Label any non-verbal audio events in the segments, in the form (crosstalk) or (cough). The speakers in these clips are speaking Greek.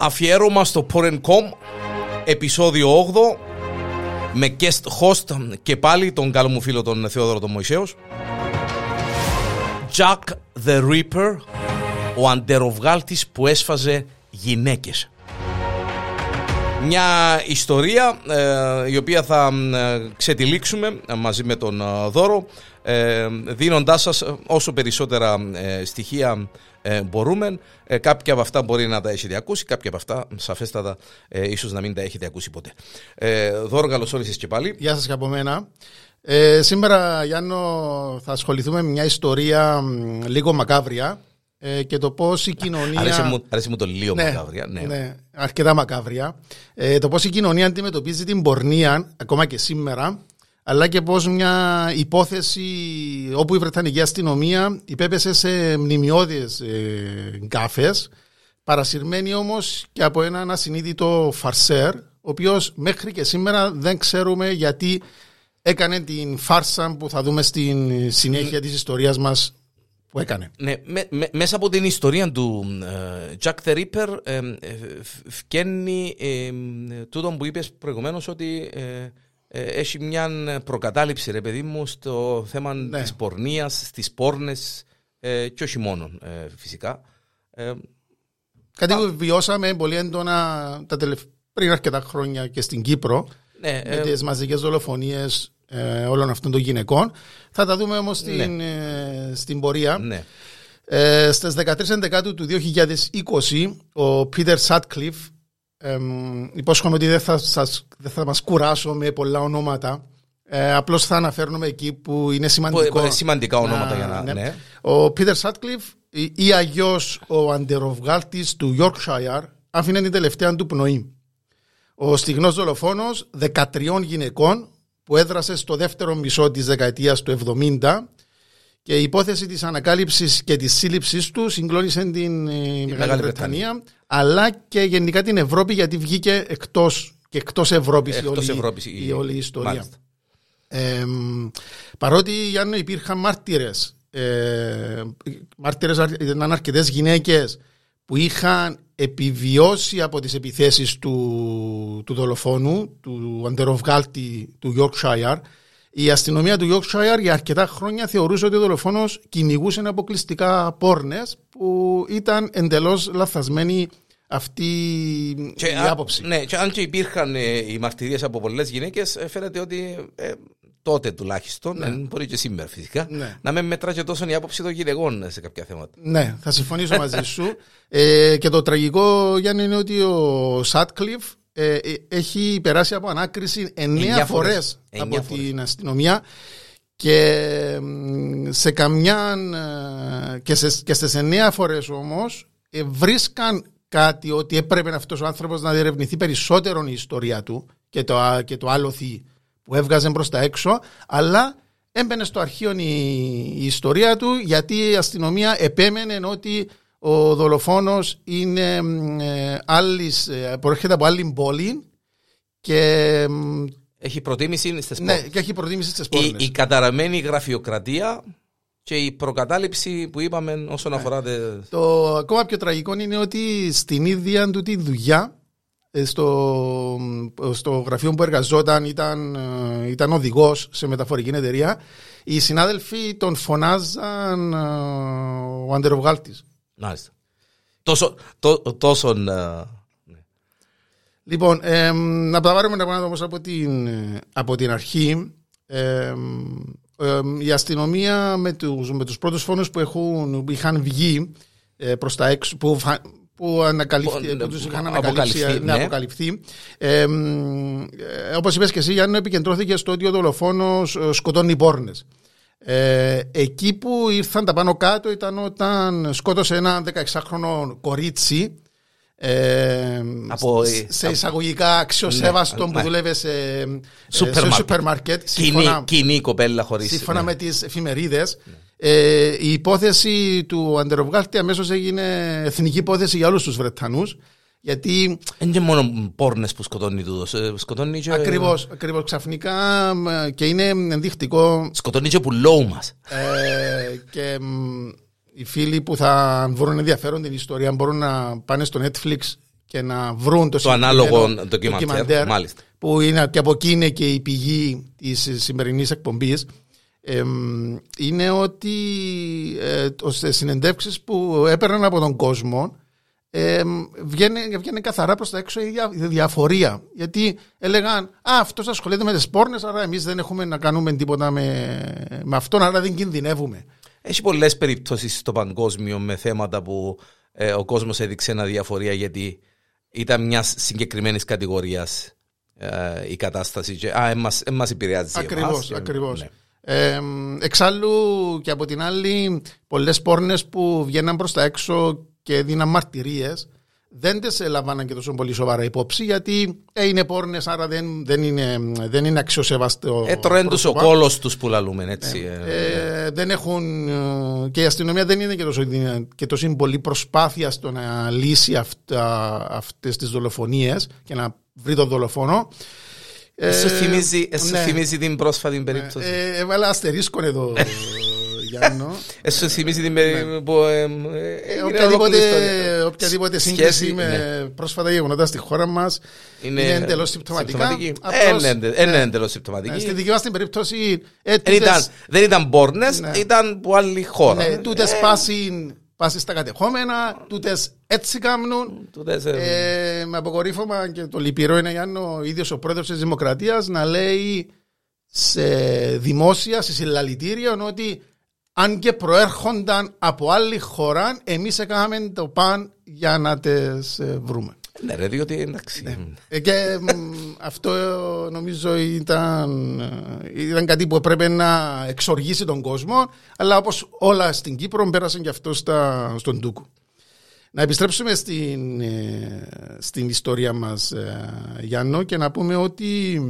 αφιέρωμα στο Porn.com επεισόδιο 8 με guest host και πάλι τον καλό μου φίλο τον Θεόδωρο τον Μωυσέος Jack the Ripper ο αντεροβγάλτης που έσφαζε γυναίκες. Μια ιστορία ε, η οποία θα ε, ξετυλίξουμε μαζί με τον ε, Δώρο. ε, δίνοντάς σας όσο περισσότερα στοιχεία μπορούμε. κάποια από αυτά μπορεί να τα έχετε ακούσει, κάποια από αυτά σαφέστατα ίσως να μην τα έχετε ακούσει ποτέ. Δώρο, καλώς όρισες και πάλι. Γεια σας και από μένα. σήμερα, Γιάννο, θα ασχοληθούμε με μια ιστορία λίγο μακάβρια ε, και το πώς η κοινωνία. Αρέσει μου, αρέσει μου το λίγο ναι, μακάβρια. Ναι. ναι, αρκετά μακάβρια. Ε, το πώς η κοινωνία αντιμετωπίζει την πορνεία ακόμα και σήμερα, αλλά και πώ μια υπόθεση όπου η Βρετανική αστυνομία υπέπεσε σε μνημειώδει ε, γκάφε, παρασυρμένη όμω και από έναν ασυνείδητο φαρσέρ, ο οποίο μέχρι και σήμερα δεν ξέρουμε γιατί έκανε την φάρσα που θα δούμε στην συνέχεια της ιστορίας μας που έκανε. Ναι, μέσα από την ιστορία του ε, Jack the Ripper ε, φκένει ε, τούτο που είπες προηγουμένως ότι έχει μια προκατάληψη ρε παιδί μου στο θέμα ναι. της πορνείας, στις πόρνες και όχι μόνο φυσικά. Κάτι που βιώσαμε πολύ έντονα τα πριν αρκετά χρόνια και στην Κύπρο ναι, με τις μαζικές δολοφονίες ε, όλων αυτών των γυναικών. Θα τα δούμε όμως στην, ναι. ε, στην πορεία. Ναι. Ε, στις 13 Ενδεκάτου του 2020 ο Πίτερ Σάτκλιφ ε, υπόσχομαι ότι δεν θα, σας, δεν θα μας κουράσω με πολλά ονόματα ε, απλώς θα αναφέρουμε εκεί που είναι σημαντικό. Που, σημαντικά ονόματα για να... Ναι. ναι. Ο Πίτερ Σάτκλιφ ή, ή αγιώς ο αντεροβγάλτης του Yorkshire άφηνε την τελευταία του πνοή. Ο στιγνός δολοφόνος 13 γυναικών που έδρασε στο δεύτερο μισό της δεκαετίας του 70 και η υπόθεση της ανακάλυψης και της σύλληψης του συγκλώνησε την ε, Μεγάλη Βρετανία αλλά και γενικά την Ευρώπη γιατί βγήκε εκτός και εκτός Ευρώπης, εκτός η, όλη, Ευρώπης η, η, όλη η ιστορία. Ε, παρότι Γιάννη υπήρχαν μάρτυρες ε, μάρτυρες ήταν αρκετές γυναίκες που είχαν επιβιώσει από τις επιθέσεις του, του δολοφόνου, του αντεροβγάλτη του Yorkshire, η αστυνομία του Yorkshire για αρκετά χρόνια θεωρούσε ότι ο δολοφόνος κυνηγούσε αποκλειστικά πόρνες που ήταν εντελώς λαθασμένη αυτή και η άποψη. Ναι, και αν και υπήρχαν ε, οι μαρτυρίες από πολλές γυναίκες, ε, φαίνεται ότι ε, τότε τουλάχιστον, ναι. μπορεί και σήμερα φυσικά, ναι. να με μετρά και τόσο η άποψη των γυναικών σε κάποια θέματα. Ναι, θα συμφωνήσω μαζί σου. Ε, και το τραγικό, Γιάννη, είναι ότι ο Σάτκλιφ ε, ε, έχει περάσει από ανάκριση εννέα φορές. από την αστυνομία και σε καμιά και, σε, και στις εννέα φορές όμως βρίσκαν κάτι ότι έπρεπε αυτός ο άνθρωπος να διερευνηθεί περισσότερο η ιστορία του και το, και το άλοθη που έβγαζε προ τα έξω, αλλά έμπαινε στο αρχείο η, ιστορία του γιατί η αστυνομία επέμενε ότι ο δολοφόνος είναι ε, άλλης, ε, προέρχεται από άλλη πόλη και έχει προτίμηση στις ναι, και έχει προτίμηση στις η, η καταραμένη γραφειοκρατία και η προκατάληψη που είπαμε όσον ναι. αφορά... Το ακόμα πιο τραγικό είναι ότι στην ίδια του τη δουλειά ε, στο, στο γραφείο που εργαζόταν ήταν, ε, ήταν οδηγός σε μεταφορική εταιρεία. Οι συνάδελφοι τον φωνάζαν ε, ο αντεροβγάλτη. Μάλιστα. Τόσο. τόσο ναι. Λοιπόν, ε, να τα πάρουμε τα από την, από την αρχή. Ε, η αστυνομία με τους, με τους πρώτους φόνους που, έχουν, που είχαν βγει προς τα έξω, που που, ανακαλυφθεί, που τους είχαν ανακαλυφθεί, ναι. ναι. αποκαλυφθεί. Ε, ε, όπως είπες και εσύ Γιάννη επικεντρώθηκε στο ότι ο δολοφόνος ε, σκοτώνει πόρνες. Ε, εκεί που ήρθαν τα πάνω κάτω ήταν όταν σκότωσε ένα 16χρονο κορίτσι ε, από, σε εισαγωγικά αξιοσέβαστο ναι, που ναι. δουλεύεις σε σούπερ μάρκετ. Κοινή κοπέλα χωρίς. Σύμφωνα με τις εφημερίδες. Ε, η υπόθεση του Αντεροβγάλτη αμέσως έγινε εθνική υπόθεση για όλους τους Βρετανούς. Γιατί. Δεν είναι μόνο πόρνες που σκοτώνει τούτος. Ε, σκοτώνει και. Ακριβώς. Ακριβώς, ξαφνικά και είναι ενδεικτικό. Σκοτώνει και πουλό μας. Ε, και οι φίλοι που θα βρουν ενδιαφέρον την ιστορία μπορούν να πάνε στο Netflix και να βρουν το, Το ανάλογο συγκεκριμένο ντοκιμαντέρ, μάλιστα. που είναι και από εκεί είναι και η πηγή της σημερινής εκπομπής εμ, είναι ότι ε, το- στις συνεντεύξεις που έπαιρναν από τον κόσμο εμ, βγαίνει, βγαίνει καθαρά προς τα έξω η, δια- η διαφορία γιατί έλεγαν «Α, αυτός ασχολείται με τις πόρνες άρα εμείς δεν έχουμε να κάνουμε τίποτα με, με αυτόν άρα δεν κινδυνεύουμε». Έχει πολλές περιπτώσεις στο παγκόσμιο με θέματα που ε, ο κόσμος έδειξε ένα διαφορία γιατί ήταν μιας συγκεκριμένης κατηγορίας η κατάσταση. Και, α, εμάς, εμάς επηρεάζει. εμάς Ακριβώς, και- ακριβώς. ναι. Ε, εξάλλου και από την άλλη πολλές πόρνες που βγαίναν προς τα έξω και έδιναν μαρτυρίες δεν τις έλαβαν και τόσο πολύ σοβαρά υπόψη γιατί ε, είναι πόρνες άρα δεν, δεν, είναι, δεν είναι αξιοσεβαστό Ε, τρώεν τους ο πρόσωπα. κόλος τους που λαλούμε, έτσι. ε. Ε, δεν έχουν ε, και η αστυνομία δεν είναι και τόσο, και τόσο πολύ προσπάθεια στο να λύσει αυτά, αυτές τις δολοφονίες και να βρει τον δολοφόνο Ε, σου θυμίζει, ε, σου ναι. θυμίζει την πρόσφατη περίπτωση. Ε, έβαλα αστερίσκον εδώ, (laughs) Γιάννο. (laughs) Ε, σου θυμίζει την περίπτωση που ε, ε, έγινε οποιαδήποτε, ολόκληρη ιστορία. οποιαδήποτε Σχέση, σύγκριση με ναι. πρόσφατα γεγονότα στη χώρα μας είναι, Είναι εντελώς συμπτωματικά. συμπτωματική. Απλώς, Ε, ναι, Είναι εντελώς συμπτωματική. ε, Στη δική μας την περίπτωση, ε, Δεν ήταν, τούτες- δεν ήταν πόρνες, Ναι. ήταν που άλλη χώρα. ναι, τούτες πάσουν πάσουν στα κατεχόμενα, τούτες έτσι κάνουν. Τούτες, ε, Ε, με αποκορύφωμα και το λυπηρό είναι Γιάννο, ο ίδιος ο πρόεδρος της Δημοκρατίας να λέει σε δημόσια, σε συλλαλητήρια ότι αν και προέρχονταν από άλλη χώρα, εμείς έκαναμε το παν για να τι βρούμε. Ναι, ρε, διότι εντάξει. Ε, Και μ, αυτό νομίζω ήταν, ε, ήταν κάτι που έπρεπε να εξοργήσει τον κόσμο, αλλά όπως όλα στην Κύπρο πέρασαν και αυτό στα, στον Τούκο. Να επιστρέψουμε στην, ε, στην ιστορία μας, ε, Γιάννο, και να πούμε ότι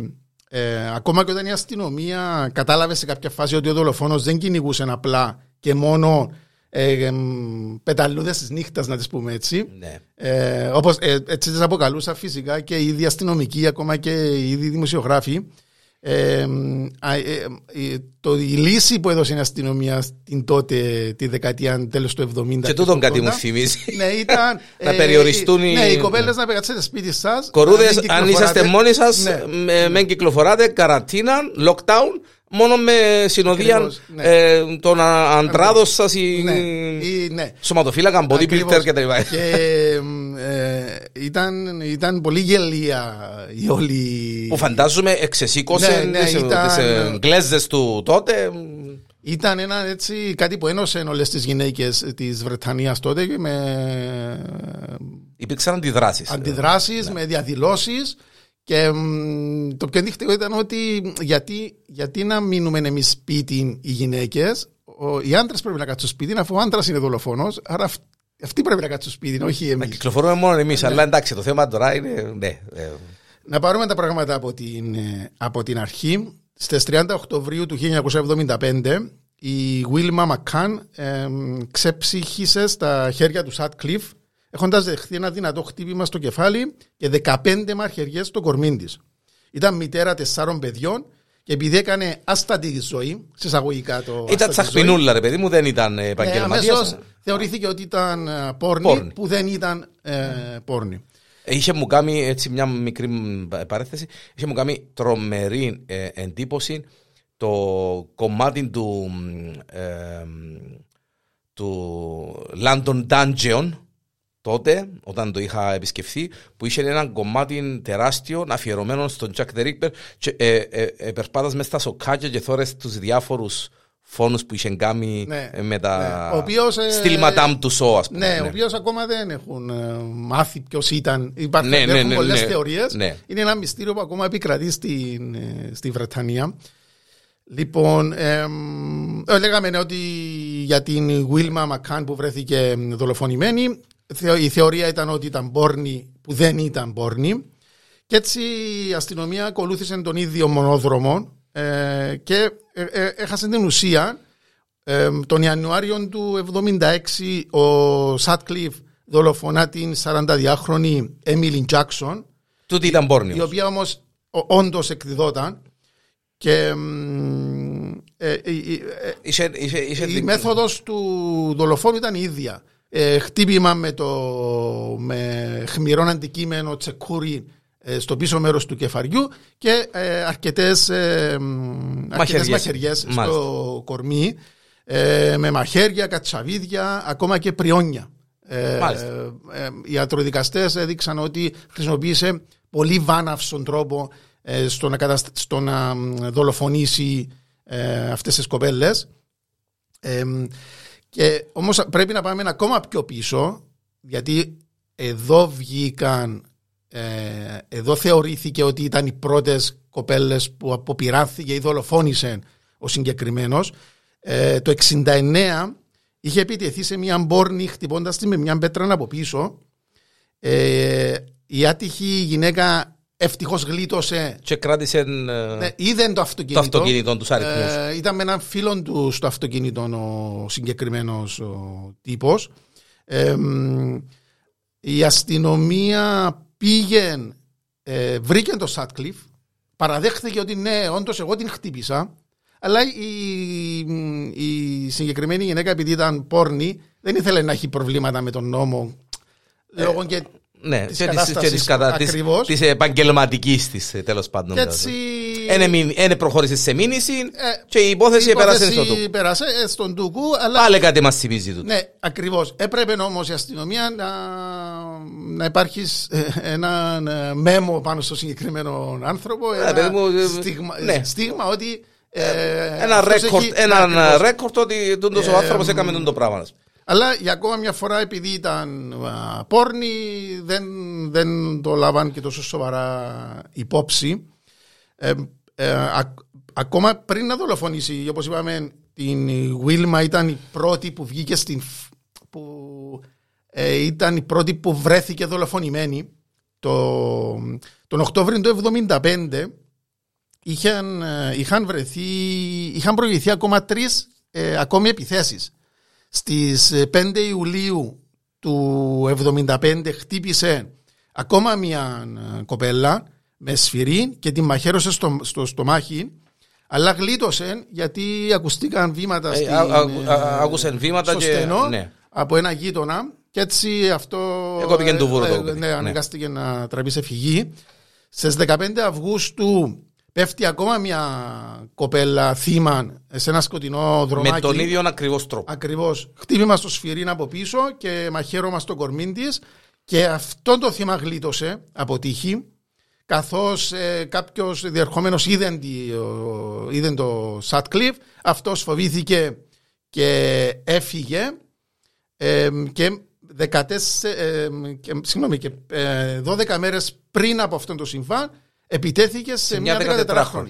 ε, ακόμα και όταν η αστυνομία κατάλαβε σε κάποια φάση ότι ο δολοφόνος δεν κυνηγούσε απλά και μόνο ε, εμ, πεταλούδες της νύχτας, να τις πούμε έτσι, Ναι. ε, όπως, ε, έτσι τις αποκαλούσα φυσικά και οι ίδιοι αστυνομικοί, ακόμα και οι ίδιοι δημοσιογράφοι. Ε, α, ε, ε, το, η λύση που έδωσε η αστυνομία την τότε τη δεκαετία τέλος του 70 Και του τούτον κάτι 80, μου θυμίζει. ναι, ήταν. (laughs) Να περιοριστούν οι- Ναι, οι κοπέλες να πεγατσέτε σπίτι σας. Κορούδες, αν είσαστε μόνοι σας, Ναι. με, με κυκλοφοράτε, καραντίνα, lockdown, μόνο με συνοδεία Ακριβώς, ναι. ε, των α- αντράδων σας ή Ναι, ή- ναι. σωματοφύλακα, bodybuilder Ακριβώς. κτλ. Και μ, ε, ήταν, ήταν πολύ γελία η όλη. Που φαντάζομαι εξεσήκωσε Ναι, ναι, τις, ήταν- τις ε, γκλέζες του τότε. Ήταν ένα έτσι κάτι που ένωσε όλες τις γυναίκες της Βρετανίας τότε και με Υπήρξαν αντιδράσεις. αντιδράσεις, Ναι. με διαδηλώσεις. Και μ, το πιο ενδεικτικό ήταν ότι γιατί, γιατί να μείνουμε εμείς σπίτι οι γυναίκες, οι άντρες πρέπει να κάτσουν σπίτι, αφού ο άντρας είναι δολοφόνος, άρα αυ- αυτοί πρέπει να κάτσουν σπίτι, όχι Να εμείς. κυκλοφορούμε μόνο εμείς, αλλά εντάξει, το θέμα τώρα είναι. Ναι, ε, Να πάρουμε τα πράγματα από την, ε, από την αρχή. Στις 30 Οκτωβρίου του 1975 η Wilma McCann ε, ξεψύχησε στα χέρια του Sutcliffe έχοντας δεχθεί ένα δυνατό χτύπημα στο κεφάλι και 15 μαχαιριές στο κορμί της. Ήταν μητέρα τεσσάρων παιδιών και επειδή έκανε άστατη ζωή, σε εισαγωγικά το Ήταν άστατη ζωή, τσαχπινούλα, ρε παιδί μου, δεν ήταν ναι, επαγγελματίας. αμέσως θεωρήθηκε ότι ήταν ε, πόρνη, Πόρνη. που δεν ήταν ε, πόρνη. Είχε μου κάνει έτσι μια μικρή παρέθεση. Είχε μου κάνει τρομερή ε, εντύπωση το κομμάτι του, ε, του London Dungeon τότε, όταν το είχα επισκεφθεί, που είχε ένα κομμάτι τεράστιο αφιερωμένο στον Jack the Ripper και ε, ε, ε, περπάτας μες στα σοκάκια και θόρες τους διάφορους φόνους που είχε κάνει Ναι, ε, με τα ναι. Ο οποίος, ε, στυλ Madame Tussauds, ας πούμε. Ναι, ο οποίος ακόμα δεν έχουν ε, μάθει ποιος ήταν. Υπάρχουν Ναι, ναι, έχουν ναι, πολλές ναι. θεωρίες. Ναι. Είναι ένα μυστήριο που ακόμα επικρατεί στην, ε, στη Βρετανία. Λοιπόν, εμ, ε, λέγαμε ότι για την Wilma McCann που βρέθηκε δολοφονημένη, θεω- η θεωρία ήταν ότι ήταν πόρνη που δεν ήταν πόρνη. Και έτσι η αστυνομία ακολούθησε τον ίδιο μονόδρομο ε, και ε, ε, έχασε την ουσία. Ε, τον Ιανουάριο του 1976 ο Σάτκλιφ δολοφονά την 42χρονη Έμιλιν Τζάκσον Τούτη ήταν η πόρνιος. οποία όμως όντως εκδιδόταν και μ, ε, ε, ε, ε, Είχε, είχε, είχε η δι- μέθοδος του δολοφόνου ήταν η ίδια. Ε, χτύπημα με, το, με χμηρό αντικείμενο τσεκούρι ε, στο πίσω μέρος του κεφαριού και ε, αρκετές, ε, αρκετές μαχαιριές στο κορμί ε, με μαχαίρια, κατσαβίδια, ακόμα και πριόνια. Ε, οι ιατροδικαστές έδειξαν ότι χρησιμοποίησε πολύ βάναυσον τρόπο στο, να στο να δολοφονήσει αυτές τις κοπέλες. Και όμως πρέπει να πάμε ακόμα πιο πίσω γιατί εδώ βγήκαν ε, εδώ θεωρήθηκε ότι ήταν οι πρώτες κοπέλες που αποπειράθηκε ή δολοφόνησε ο συγκεκριμένος. Ε, το 69 είχε επιτεθεί σε μια μπόρνη χτυπώντας τη με μια πέτρα από πίσω. Ε, η άτυχη γυναίκα ευτυχώς γλίτωσε. Και κράτησε. Ναι, είδε το αυτοκίνητο. Το αυτοκίνητο τους ε, ήταν με έναν φίλο του στο αυτοκίνητο ο συγκεκριμένος τύπος. Ε, η αστυνομία πήγε, ε, βρήκε το Σάτκλιφ, παραδέχθηκε ότι ναι, όντως εγώ την χτύπησα, αλλά η, η συγκεκριμένη γυναίκα, επειδή ήταν πόρνη, δεν ήθελε να έχει προβλήματα με τον νόμο. Ε, λόγω και ναι, της και της, επαγγελματικής της ε, τέλος πάντων. Και έτσι... Ένα προχώρησε σε μήνυση ε, και η υπόθεση πέρασε στο τούκου. Πέρασε στον τούκου, αλλά... Πάλι κάτι μας θυμίζει τούτο. Ναι, ακριβώς. Έπρεπε όμως η αστυνομία να, να υπάρχεις ε, ένα μέμο πάνω στο συγκεκριμένο άνθρωπο, ένα μου, στίγμα, ναι. στίγμα ότι ένα ρέκορτ, ένα ρέκορτ ότι ο άνθρωπος έκαμε το πράγμα. Αλλά για ακόμα μια φορά επειδή ήταν πόρνη δεν, δεν το λάβαν και τόσο σοβαρά υπόψη. Ε, ε, ακόμα πριν να δολοφονήσει, όπως είπαμε, την Βίλμα ήταν η πρώτη που βγήκε στην... που ε, ήταν η πρώτη που βρέθηκε δολοφονημένη. Το, τον Οκτώβριο του 1975 είχαν, είχαν βρεθεί, είχαν προηγηθεί ακόμα τρεις ε, ακόμη επιθέσεις στις 5 ε, Ιουλίου του 1975 χτύπησε ακόμα μια ε, κοπέλα με σφυρί και την μαχαίρωσε στο, στο στομάχι αλλά γλίτωσε γιατί ακουστήκαν βήματα στην, ε, βήματα στο και, στενό ναι. από ένα γείτονα και έτσι αυτό Εγώ πήγαινε το ε, ναι, ναι, αναγκάστηκε να τραβεί σε φυγή. Στις 15 Αυγούστου πέφτει ακόμα μια κοπέλα θύμα σε ένα σκοτεινό δρομάκι. Με τον ίδιο ακριβώς τρόπο. Ακριβώς. Χτύπημα στο σφυρίν από πίσω και μαχαίρωμα στο κορμί της. Και αυτό το θύμα γλίτωσε από τύχη. Καθώς ε, κάποιος διερχόμενος είδε, είδε το Σατκλιφ, αυτός φοβήθηκε και έφυγε. Ε, και 14, ε, και, συγγνώμη, και 12 ε, μέρες πριν από αυτό το συμβάν επιτέθηκε σε, σε μια 14χρονη.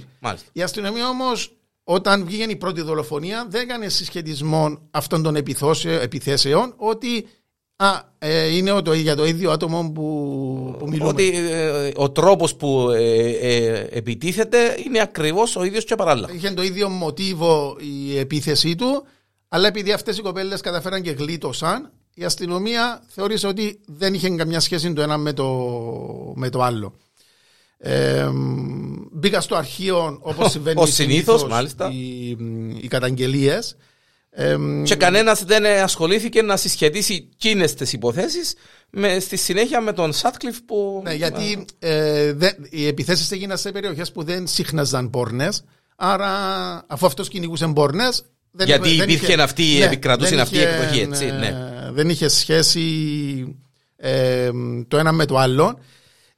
Η αστυνομία όμως, όταν βγήκε η πρώτη δολοφονία, δεν έκανε συσχετισμό αυτών των επιθέσεων ότι Α, ε, είναι το, για το ίδιο άτομο που, που μιλούμε. Ότι ε, ο τρόπος που ε, ε, επιτίθεται είναι ακριβώς ο ίδιος και παράλληλα. Είχε το ίδιο μοτίβο η επίθεσή του, αλλά επειδή αυτές οι κοπέλες καταφέραν και γλίτωσαν, η αστυνομία θεώρησε ότι δεν είχε καμιά σχέση το ένα με το, με το άλλο. Ε, μπήκα στο αρχείο όπως συμβαίνει συνήθως, μάλιστα. Οι, οι καταγγελίες. και κανένας δεν ασχολήθηκε να συσχετίσει εκείνες τις υποθέσεις στη συνέχεια με τον Σάτκλιφ που. Ναι, γιατί ε, οι επιθέσεις έγιναν σε περιοχές που δεν σύχναζαν πόρνες. Άρα, αφού αυτός κυνηγούσε πόρνες. Γιατί δεν υπήρχε είχε, αυτή, ναι, επικρατούσε αυτή η εκδοχή, έτσι. Ναι. Ε, δεν είχε σχέση ε, το ένα με το άλλο.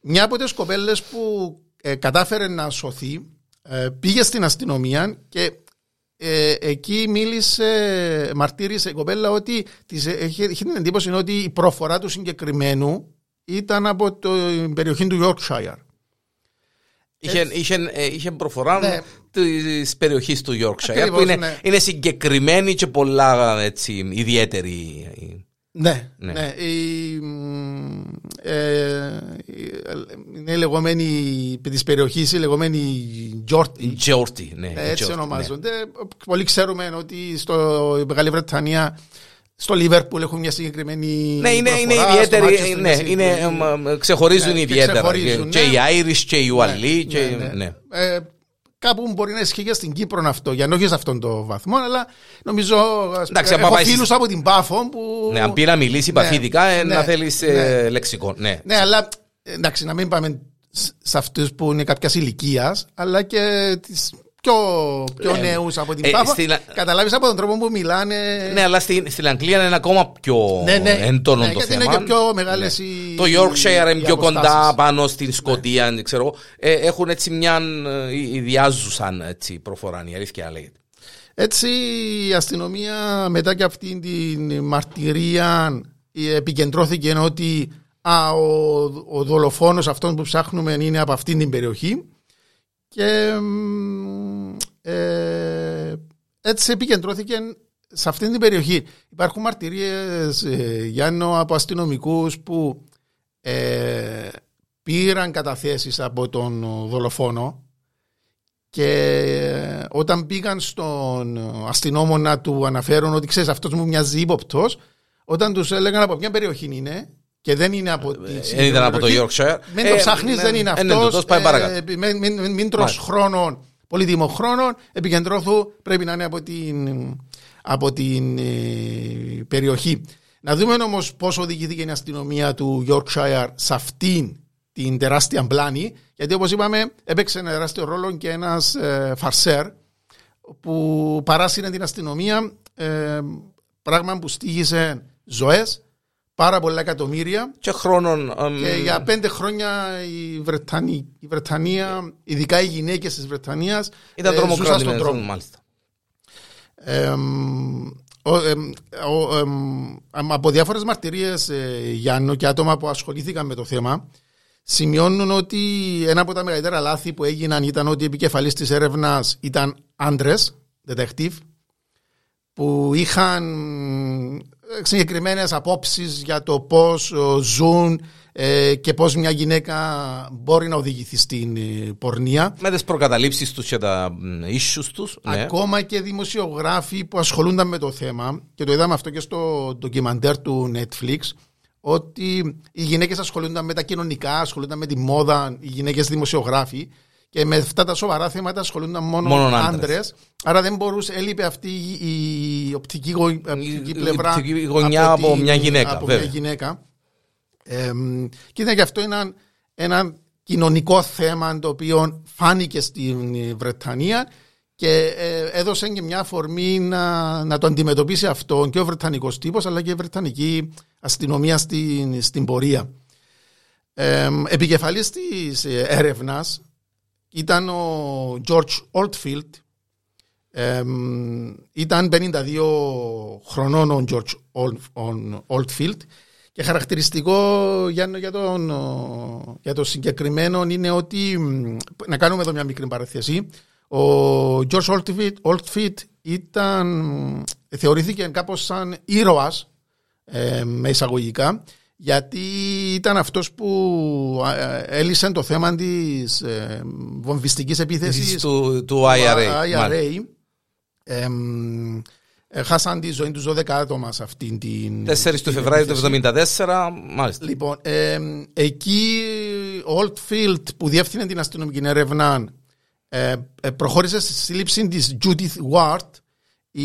Μια από τις κοπέλες που ε, κατάφερε να σωθεί ε, πήγε στην αστυνομία και ε, εκεί μίλησε, μαρτύρησε η κοπέλα ότι της, έχει, την εντύπωση ότι η προφορά του συγκεκριμένου ήταν από την περιοχή του Yorkshire. Είχε, είχε, είχε προφορά ναι. της περιοχής του Yorkshire που είναι, ναι. είναι συγκεκριμένη και πολλά έτσι, ιδιαίτερη. Ναι, ναι. ναι. Η, ε, είναι λεγόμενη της περιοχής, η λεγόμενη Τζόρτι. Τζόρτι, ναι. Έτσι Giorti, ονομάζονται. Ναι. Πολύ ξέρουμε ότι στο Μεγάλη Βρετανία στο Λίβερπουλ έχουν μια συγκεκριμένη. Ναι, είναι, είναι ιδιαίτερη. Ναι, είναι, ξεχωρίζουν ναι, ιδιαίτερα. Και, ναι. και οι Irish και οι Ουαλοί. Ναι, ναι, ναι. Ε, κάπου μπορεί να ισχύει και στην Κύπρο αυτό, για να όχι σε αυτόν τον βαθμό, αλλά νομίζω. Εντάξει, έχω φίλους από την Πάφο που. Ναι, αν πει να μιλήσει Ναι, παθητικά, ε, ναι, να θέλεις ναι. λεξικό. Ναι. Ναι, αλλά εντάξει, να μην πάμε σε αυτούς που είναι κάποια ηλικίας, αλλά και τις πιο, πιο Ε, νέους από την ε, Πάφο. στη Λα- Καταλάβεις από τον τρόπο που μιλάνε. Ναι, αλλά στην, στην Αγγλία είναι ακόμα πιο Ναι, ναι. έντονο Ναι, το γιατί θέμα. είναι και πιο μεγάλες οι- Το Yorkshire οι είναι πιο κοντά αποστάσεις. πάνω στην Σκοτία, ξέρω εγώ. Ε, έχουν έτσι μια ε, ιδιάζουσαν έτσι, προφορά, η αλήθεια λέγεται. Έτσι η αστυνομία μετά και αυτήν την μαρτυρία ε, επικεντρώθηκε ότι α, ο, ο δολοφόνος αυτόν που ψάχνουμε είναι από αυτήν την περιοχή και μ, ε, έτσι επικεντρώθηκε σε αυτήν την περιοχή. Υπάρχουν μαρτυρίες ε, Γιάννο από αστυνομικούς που ε, πήραν καταθέσεις από τον δολοφόνο και όταν πήγαν στον αστυνόμο να του αναφέρουν ότι ξέρεις αυτός μου μοιάζει ύποπτος, όταν τους έλεγαν από ποια περιοχή είναι και δεν είναι από τη Δεν ήταν από το περιοχή, Yorkshire. Μην Ε, το ψάχνεις, ναι, δεν είναι ε, ναι, αυτό. τόσο πάει παρακάτω. μην μην, μην τρως Μάλιστα. χρόνων, πολύτιμο χρόνων. Επικεντρώθου πρέπει να είναι από την, από την ε, περιοχή. Να δούμε όμως πώς οδηγήθηκε η αστυνομία του Yorkshire σε αυτήν την τεράστια πλάνη. Γιατί όπως είπαμε, έπαιξε ένα τεράστιο ρόλο και ένας ε, φαρσέρ που παράσυρε την αστυνομία. ε, πράγμα που στήγησε ζωές, πάρα πολλά εκατομμύρια. Και χρόνων. εμ, Και για πέντε χρόνια η, Βρετανή, η Βρετανία, ειδικά οι γυναίκες της Βρετανίας, Ήταν ζούσαν τρομοκράτη. στον τρόμο. Μάλιστα. Εμ, ο- εμ, ο- εμ, εμ, από διάφορες μαρτυρίες ε, Γιάννο και άτομα που ασχολήθηκαν με το θέμα σημειώνουν ότι ένα από τα μεγαλύτερα λάθη που έγιναν ήταν ότι η επικεφαλής της έρευνας ήταν άντρες, detective, που είχαν συγκεκριμένες απόψεις για το πώς ε, ζουν ε, και πώς μια γυναίκα μπορεί να οδηγηθεί στην ε, πορνεία. Με τις προκαταλήψεις τους και τα issues τους. Ναι. Ακόμα και δημοσιογράφοι που ασχολούνταν με το θέμα και το είδαμε αυτό και στο ντοκιμαντέρ του Netflix ότι οι γυναίκες ασχολούνταν με τα κοινωνικά, ασχολούνταν με τη μόδα, οι γυναίκες δημοσιογράφοι και με αυτά τα σοβαρά θέματα ασχολούνταν μόνο, Μόνον άντρες. άντρες. Άρα δεν μπορούσε, έλειπε αυτή η, η οπτική, γω- οπτική η πλευρά οπτική γωνιά από μια γυναίκα, Από μια βέβαια. γυναίκα. Εμ, και ήταν και αυτό ένα, ένα κοινωνικό θέμα το οποίο φάνηκε στην ε, Βρετανία και ε, έδωσε και μια αφορμή να, να το αντιμετωπίσει αυτό και ο Βρετανικός τύπος αλλά και η Βρετανική αστυνομία στην, στην πορεία. Εμ, επικεφαλής της ε, έρευνας ήταν ο George Oldfield Εμ, ήταν 52 χρονών ο George Old- ο Oldfield και χαρακτηριστικό Γιάννο, για, τον, ο, για το συγκεκριμένο είναι ότι μ, να κάνουμε εδώ μια μικρή παραθέση ο George Oldfield, Oldfield ήταν, μ, θεωρήθηκε κάπως σαν ήρωας ε, με εισαγωγικά γιατί ήταν αυτός που ε, έλυσε το θέμα της ε, βομβιστικής επίθεσης Του, του IRA. μάλιστα. IRA εμ, ε, χάσαν τη ζωή τους 12 άτομα σε αυτήν την. 4 του την Φεβρουαρίου του επίθεση. 1974, μάλιστα. Λοιπόν, εμ, εκεί ο Oldfield που διεύθυνε την αστυνομική έρευνα ε, ε, προχώρησε στη σύλληψη της Judith Ward, η,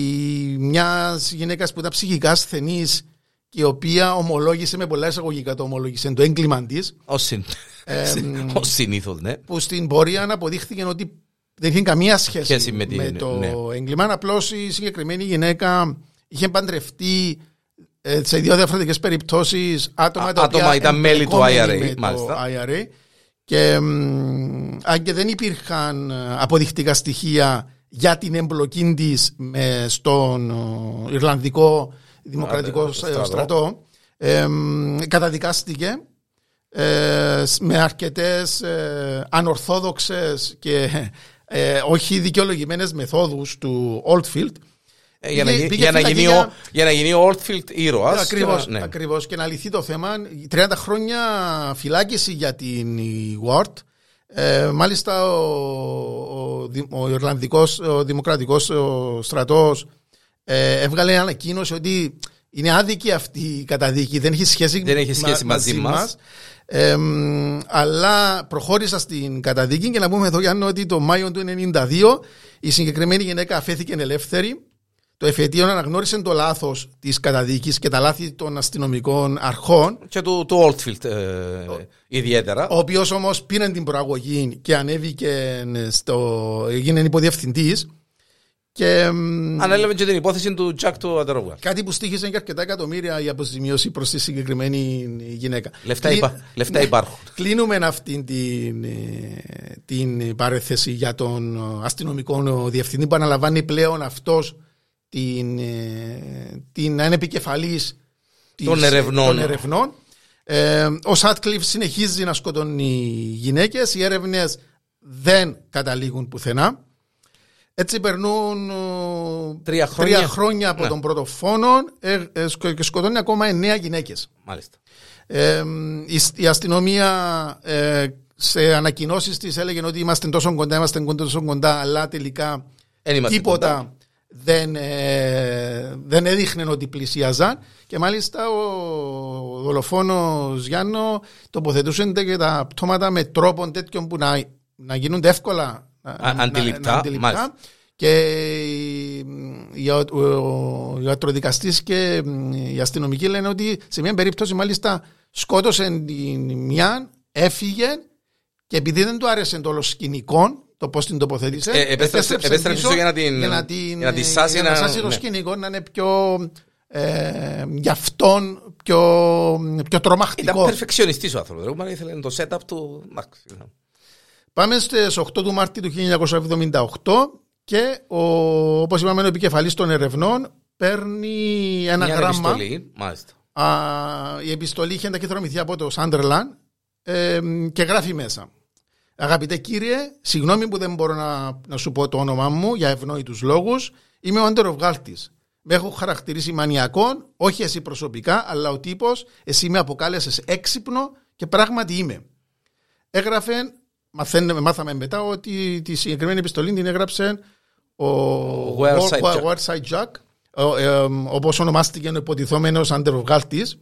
μιας γυναίκας που ήταν ψυχικά ασθενής και η οποία ομολόγησε με πολλά εισαγωγικά το ομολόγησε το έγκλημα της Ως, συν... (laughs) Εμ, Ως συνήθως, ναι. που στην πορεία αποδείχθηκε ότι δεν είχε καμία σχέση, Σχέση με την- το ναι. έγκλημα. Απλώς η συγκεκριμένη γυναίκα είχε παντρευτεί ε, σε δύο διαφορετικές περιπτώσεις άτομα Α- τα οποία άτομα ήταν μέλη του εμπλεκόμενοι IRA, με το μάλιστα. IRA. Και μ, αν και δεν υπήρχαν ε, αποδεικτικά στοιχεία για την εμπλοκή της στον ε, Ιρλανδικό Δημοκρατικό Α, στρατό. στρατό, ε, μ, καταδικάστηκε ε, με αρκετές ε, ανορθόδοξες και ε, όχι δικαιολογημένες μεθόδους του Oldfield Ε, για, να, Πήγε- γι- πήγε για, να φυλακή γίνει για- ο, για να γίνει ο Oldfield ήρωας. ακριβώς, και να- ναι. ακριβώς και να λυθεί το θέμα 30 χρόνια φυλάκιση για την Ward ε, μάλιστα ο, ο, δη- ο Ιρλανδικός ο Δημοκρατικός ο στρατός ε, έβγαλε ανακοίνωση ότι Είναι άδικη αυτή η καταδίκη, δεν έχει σχέση, Δεν έχει σχέση μαζί μας. Ε, μ, αλλά προχώρησα στην καταδίκη και να πούμε εδώ Γιάννη ότι το Μάιο του 1992 η συγκεκριμένη γυναίκα αφέθηκε ελεύθερη. Το εφετείο αναγνώρισε το λάθος της καταδίκης και τα λάθη των αστυνομικών αρχών. Και του, του Oldfield ε, ιδιαίτερα. Ο οποίος όμως πήρε την προαγωγή και ανέβηκε στο. έγινε υποδιευθυντής. Και μ, Ανέλαβε και την υπόθεση του Τζακ του Αντεροβγάλ. κάτι που στήχησε και αρκετά εκατομμύρια η αποζημίωση προς τη συγκεκριμένη γυναίκα. Λεφτά, Κλει- υπά- λεφτά Ναι. υπάρχουν. Κλείνουμε αυτή την, ε, την παρέθεση για τον ε, αστυνομικό διευθυντή που αναλαμβάνει πλέον αυτός την, ε, την να είναι επικεφαλής της- Των ερευνών. των ερευνών. Ε, ο Σάτκλιφ συνεχίζει να σκοτώνει γυναίκες, οι έρευνες δεν καταλήγουν πουθενά. Έτσι περνούν ε, Τρία χρόνια. χρόνια από Ναι. τον πρώτο φόνο ε, ε, σκο- και σκοτώνει ακόμα εννέα γυναίκες. Μάλιστα. Ε, η, η αστυνομία ε, σε ανακοινώσεις της έλεγε ότι είμαστε τόσο κοντά, είμαστε τόσο κοντά, αλλά τελικά Εν είμαστε τίποτα κοντά. δεν, ε, δεν έδειχνε ότι πλησίαζαν. Και μάλιστα ο δολοφόνος Γιάννο τοποθετούσε και τα πτώματα με τρόπο τέτοιο που να, να γίνονται εύκολα να- να- αντιληπτά, να μάλιστα. Και η- ο, ο, ο ιατροδικαστής και η αστυνομική λένε ότι σε μια περίπτωση μάλιστα σκότωσε την μια, έφυγε και επειδή δεν του άρεσε το όλο σκηνικό, το πώς την τοποθέτησε. Ε, επέστρεψε- επέστρεψε πίσω για να την- για να, την, για να τη σάσει για να να- σάσει το ναι. σκηνικό να είναι πιο ε, για αυτόν πιο, πιο Ήταν τρομακτικό. περφεξιονιστής ο άνθρωπος. Εγώ ήθελε το setup του. Εντάξει. Πάμε στις 8 του Μάρτη του 1978 και ο, όπως είπαμε ο επικεφαλής των ερευνών παίρνει ένα Μια γράμμα. επιστολή. Μάλιστα. Α, η επιστολή είχε ταχυδρομηθεί από το Σάντερλαν ε, και γράφει μέσα. Αγαπητέ κύριε, συγγνώμη που δεν μπορώ να, να σου πω το όνομά μου για ευνόητους λόγους. Είμαι ο Αντεροβγάλτης. Με έχω χαρακτηρίσει μανιακόν, όχι εσύ προσωπικά, αλλά ο τύπος, εσύ με αποκάλεσες έξυπνο και πράγματι είμαι. Έγραφε, μαθαίνουμε, μάθαμε μετά ότι τη συγκεκριμένη επιστολή την έγραψε ο Wareside Jack. Wareside Jack, ο, ε, όπως ονομάστηκε ο υποτιθόμενος αντεροβγάλτης,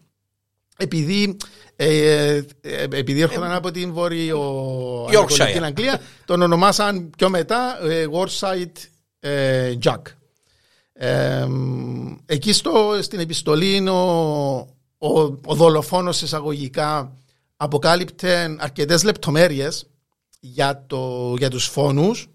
επειδή, ε, ε, επειδή έρχονταν από την βόρειο-ανατολική Αγγλία, τον ονομάσαν πιο μετά ε, Warside ε, Jack. Ε, εκεί στο, στην επιστολή ο, ο, ο δολοφόνος εισαγωγικά αποκάλυπτε αρκετές λεπτομέρειες για, το, για τους φόνους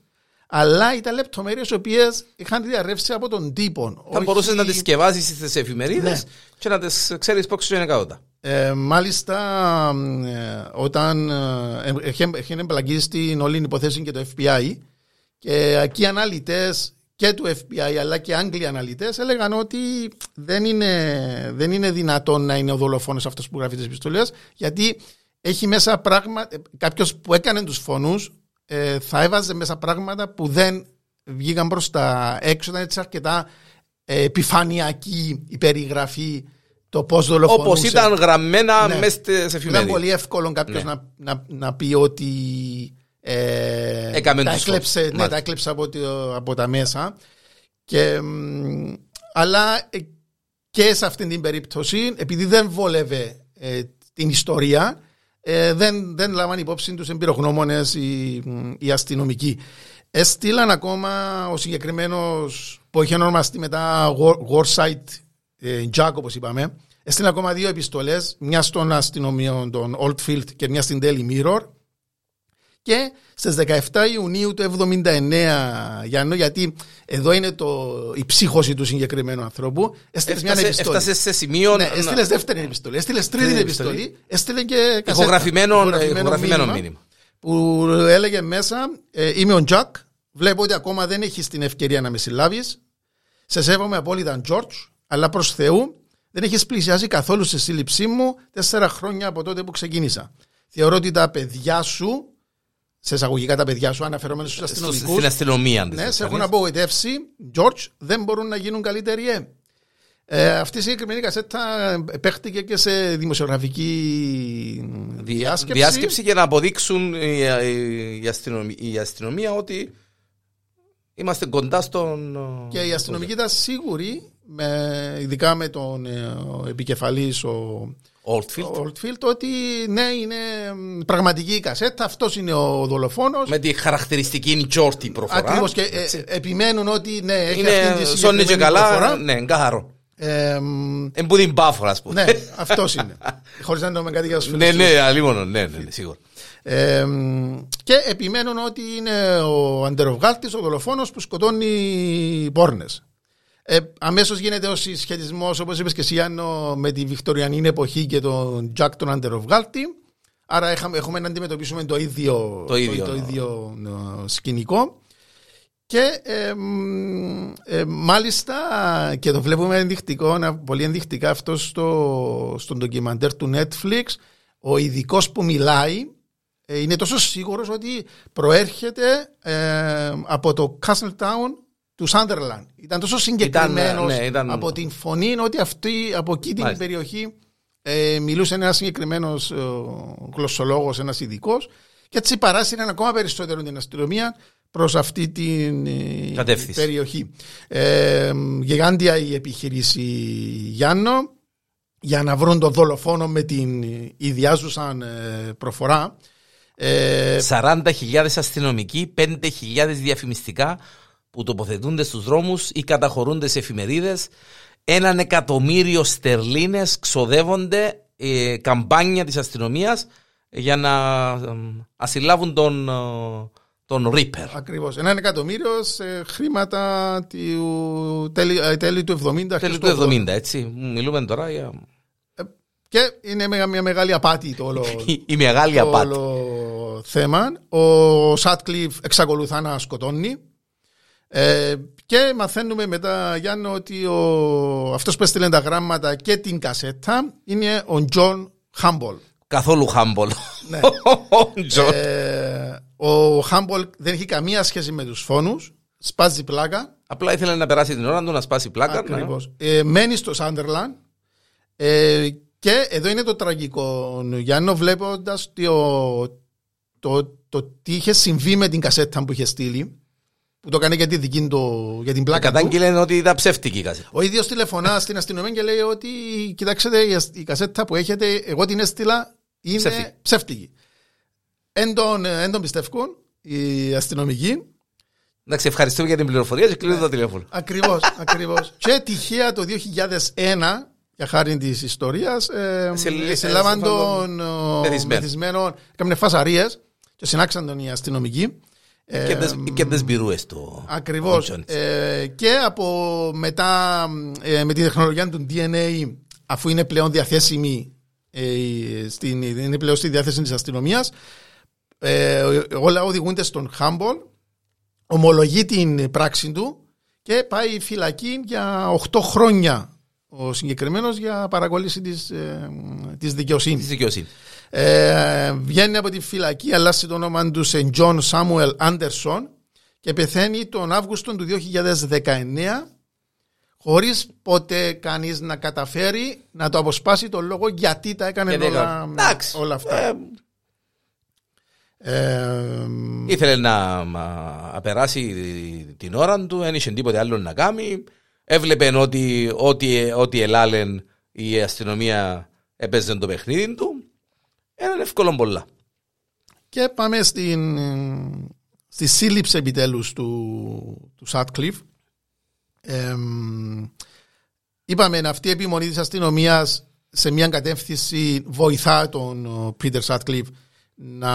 αλλά ήταν λεπτομέρειες οι οποίες είχαν διαρρεύσει από τον τύπο. Θα Όχι- μπορούσες να τις σκευάσεις στις εφημερίδες Ναι. και να τις ξέρεις πόξο είναι κάτωτα. Ε, μάλιστα, ε, όταν ε, είχε, είχε εμπλακεί στην όλη υποθέση και το FBI και εκεί οι αναλυτές και του FBI αλλά και Άγγλοι αναλυτές έλεγαν ότι δεν είναι, δεν είναι δυνατόν να είναι ο δολοφόνος αυτός που γράφει τις επιστολές γιατί έχει μέσα πράγματα, κάποιος που έκανε τους φόνους ε, θα έβαζε μέσα πράγματα που δεν βγήκαν προς τα έξω, ήταν έτσι αρκετά ε, επιφανειακή η περιγραφή το πώς δολοφονούσε. Όπως ήταν γραμμένα Ναι. μέσα στις Ήταν εφημερίδες. πολύ εύκολο κάποιος Ναι. να, να, να πει ότι ε, Έκαμε τα, τους έκλεψε, φόνους. ναι, Μάλιστα. τα έκλεψε από, το- από τα μέσα. Και, μ, αλλά ε, και σε αυτή την περίπτωση, επειδή δεν βόλευε ε, την ιστορία, ε, δεν, δεν λάμβανε υπόψη τους εμπειρογνώμονες οι, μ, οι αστυνομικοί. Έστειλαν ακόμα ο συγκεκριμένος που είχε ονομαστεί μετά War- Warside ε, Jack όπως είπαμε έστειλαν ακόμα δύο επιστολές μια στον αστυνομείο των Oldfield και μια στην Daily Mirror και στις 17 Ιουνίου του 79 Γιάννο γιατί εδώ είναι το, η ψύχωση του συγκεκριμένου ανθρώπου έστειλες μια Έφτασε, επιστολή έφτασε σε σημείο ναι, να- έστειλες δεύτερη επιστολή, έστειλες τρίτη Τρίτη επιστολή, επιστολή. έστειλε και κασέτα, ηχογραφημένο, ηχογραφημένο μήνυμα. που έλεγε μέσα ε, είμαι ο Τζακ, βλέπω ότι ακόμα δεν έχεις την ευκαιρία να με συλλάβεις. Σε σέβομαι απόλυτα George, αλλά προς Θεού δεν έχεις πλησιάσει καθόλου στη σύλληψή μου τέσσερα χρόνια από τότε που ξεκίνησα. Θεωρώ ότι τα παιδιά σου, σε εισαγωγικά τα παιδιά σου αναφερόμενοι στους Στο- αστυνομικούς, Στην αστυνομία. αν ναι, τις σε έχουν κάνεις. απογοητεύσει, George, δεν μπορούν να γίνουν καλύτεροι. Ε. Ε, αυτή η συγκεκριμένη κασέτα παίχτηκε και σε δημοσιογραφική διάσκεψη. Διάσκεψη για να αποδείξουν η, η- η αστυνομία, η αστυνομία ότι είμαστε κοντά στον. Και οι αστυνομικοί ήταν σίγουροι με, ειδικά με τον ε, επικεφαλής ο Oldfield. Oldfield ότι ναι είναι μ, πραγματική η κασέτα, αυτός είναι ο δολοφόνος. Με τη χαρακτηριστική τζόρτη προφορά. Ακριβώς και ε, επιμένουν ότι ναι έχει Είναι αυτή τη σώνει και συγκεκριμένη καλά. προφορά. Ναι, καθαρό. Ε, μ, Εμπού την πάφορα, ας πούμε. ναι, αυτός είναι. (laughs) Χωρίς να εννοούμε κάτι για τους φίλους ναι, του. ναι, αλίμονο, ναι, ναι, ναι, σίγουρα. Ε, μ, και επιμένουν ότι είναι ο αντεροβγάλτης, ο δολοφόνος που σκοτώνει πόρνες. Ε, Αμέσως γίνεται ο συσχετισμός, όπως είπες και εσύ, Γιάννο, με τη Βικτωριανή εποχή και τον Τζακ τον Αντεροβγάλτη. Άρα έχαμε- έχουμε να αντιμετωπίσουμε το ίδιο, Το ίδιο, το, ναι. ίδιο ε, σκηνικό. Και ε, μ, ε, μάλιστα και το βλέπουμε ενδεικτικό, να- πολύ ενδεικτικά αυτό στο, στο ντοκιμαντέρ του Netflix, ο ειδικός που μιλάει ε, είναι τόσο σίγουρος ότι προέρχεται ε, από το Castletown του Sunderland. Ήταν τόσο συγκεκριμένος ναι, ήταν- από την φωνή ότι αυτή από εκεί την Μάλιστα. περιοχή ε, μιλούσε ένας συγκεκριμένος γλωσσολόγος, ένας ειδικός. Και έτσι παράσυραν ακόμα περισσότερο την αστυνομία προς αυτή την ε, Κατεύθυνση. περιοχή. Ε, γιγάντια η επιχείρηση Γιάννο για να βρουν τον δολοφόνο με την ιδιάζουσαν ε, προφορά. Ε, 40.000 αστυνομικοί, 5.000 διαφημιστικά που τοποθετούνται στους δρόμους ή καταχωρούνται σε εφημερίδες. Έναν εκατομμύριο στερλίνες ξοδεύονται ε, καμπάνια της αστυνομίας για να ε, ασυλάβουν τον, ε, τον Reaper. Ακριβώς. Έναν εκατομμύριο σε χρήματα του τέλη, ε, τέλη του 70. Τέλη αρχές του 80. 70, έτσι. Μιλούμε τώρα για Και είναι μια, μια μεγάλη απάτη το όλο, η, (laughs) η μεγάλη το απάτη. όλο θέμα. Ο Σάτκλιφ εξακολουθεί να σκοτώνει. Ε, και μαθαίνουμε μετά, Γιάννο, ότι ο, αυτός που έστειλε τα γράμματα και την κασέτα είναι ο Τζον Χάμπολ. Καθόλου humble. Ναι. (laughs) Ο Τζον. Ε, ο Χάμπολ δεν έχει καμία σχέση με τους φόνους. Σπάζει πλάκα. Απλά ήθελε να περάσει την ώρα του να σπάσει πλάκα. ναι. Ακριβώς. Ε, μένει στο Σάντερλαν. Ε, και εδώ είναι το τραγικό, Γιάννο, βλέποντας το, το, το τι είχε συμβεί με την κασέτα που είχε στείλει, που το έκανε για, τη δική του, για την πλάκα του. Κατάγγειλε ότι ήταν ψεύτικη η κασέτα. Ο ίδιος τηλεφωνά στην αστυνομία και λέει ότι κοιτάξτε, η ασ- η κασέτα που έχετε, εγώ την έστειλα, είναι Ψεύτικη. ψεύτικη. Εν τον, εν τον πιστεύουν οι αστυνομικοί. Εντάξει, ευχαριστούμε για την πληροφορία και κλείνω το τηλέφωνο. Ακριβώς, ακριβώς. Και τυχαία το 2001, για χάρη της ιστορίας, ε, Σε- σε ε, λάβαν σε τον ο, μεθυσμένο. μεθυσμένο, έκαναν φασαρίες και συνάξαν τον οι αστυνομικοί. Ε, Και τις- Και τι μπυρούες του. Ακριβώς. του Τζόνιτς. Ε, και από μετά ε, με τη τεχνολογία του DNA, αφού είναι πλέον διαθέσιμη, ε, στην, είναι πλέον στη διάθεση της αστυνομίας, ε, όλα οδηγούνται στον Χάμπολ, ομολογεί την πράξη του και πάει φυλακή για 8 χρόνια ο συγκεκριμένος για παρακολούθηση της, ε, της δικαιοσύνης. Της δικαιοσύνης. Ε, βγαίνει από τη φυλακή, αλλάζει το όνομα του σε John Samuel Anderson και πεθαίνει τον Αύγουστο του 2019 χωρίς ποτέ κανείς να καταφέρει να το αποσπάσει το λόγο γιατί τα έκανε Γιατί όλα, έκανε. Εντάξει. όλα αυτά. Ε, Ε, Ήθελε να μα, απεράσει την ώρα του, δεν είχε τίποτε άλλο να κάνει. Έβλεπε ότι ό,τι, ό,τι ελάλεν η αστυνομία έπαιζε το παιχνίδι του. Έναν εύκολο πολλά. και πάμε στην, στη σύλληψη επιτέλους του, του Σάτκλιφ. Ε, είπαμε αυτή η επιμονή της αστυνομίας σε μια κατεύθυνση βοηθά τον Πίτερ Σάτκλιφ να,